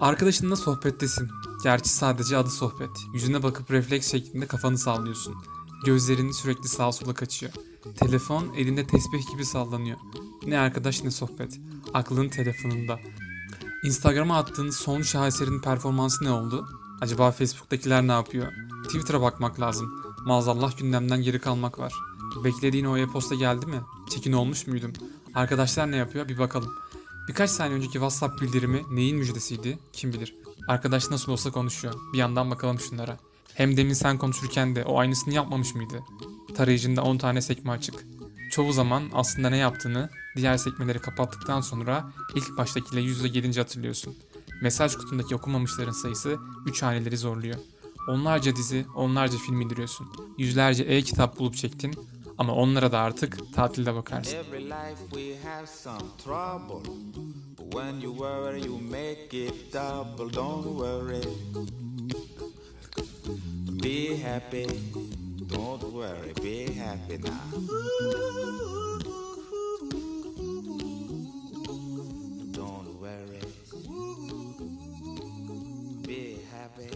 Arkadaşınla sohbettesin. Gerçi sadece adı sohbet. Yüzüne bakıp refleks şeklinde kafanı sallıyorsun. Gözlerin sürekli sağa sola kaçıyor. Telefon elinde tesbih gibi sallanıyor. Ne arkadaş ne sohbet. Aklın telefonunda. Instagram'a attığın son şaheserin performansı ne oldu? Acaba Facebook'takiler ne yapıyor? Twitter'a bakmak lazım. Maazallah gündemden geri kalmak var. Beklediğin o e-posta geldi mi? Çekin olmuş muydum? Arkadaşlar ne yapıyor? Bir bakalım. Birkaç saniye önceki WhatsApp bildirimi neyin müjdesiydi? Kim bilir. Arkadaş nasıl olsa konuşuyor. Bir yandan bakalım şunlara. Hem demin sen konuşurken de o aynısını yapmamış mıydı? Tarayıcında 10 tane sekme açık. Çoğu zaman aslında ne yaptığını diğer sekmeleri kapattıktan sonra ilk baştakiyle yüz yüze gelince hatırlıyorsun. Mesaj kutundaki okumamışların sayısı 3 haneleri zorluyor. Onlarca dizi, onlarca film indiriyorsun. Yüzlerce e-kitap bulup çektin ama onlara da artık tatilde bakarsın. Be happy. Don't worry. Be happy now. Don't worry. Be happy.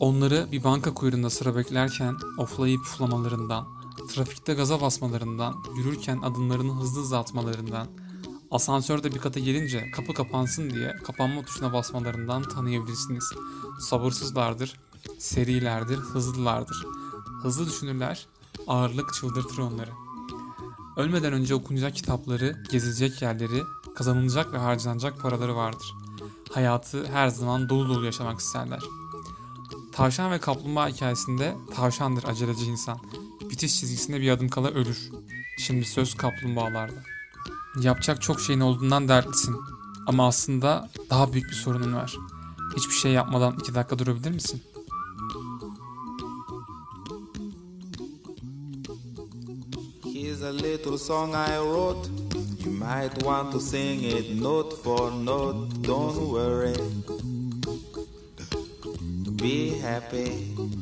Onları bir banka kuyruğunda sıra beklerken oflayıp puflamalarından, trafikte gaza basmalarından, yürürken adımlarını hızlı hızlı atmalarından, asansörde bir kata gelince kapı kapansın diye kapanma tuşuna basmalarından tanıyabilirsiniz. Sabırsızlardır, serilerdir, hızlılardır. Hızlı düşünürler, ağırlık çıldırtır onları. Ölmeden önce okunacak kitapları, gezilecek yerleri, kazanılacak ve harcanacak paraları vardır. Hayatı her zaman dolu dolu yaşamak isterler. Tavşan ve kaplumbağa hikayesinde tavşandır aceleci insan. Bitiş çizgisinde bir adım kala ölür. Şimdi söz kaplumbağalarda. Yapacak çok şeyin olduğundan dertlisin. Ama aslında daha büyük bir sorunun var. Hiçbir şey yapmadan iki dakika durabilir misin? Here's a little song I wrote. You might want to sing it note for note. Don't worry. Be happy.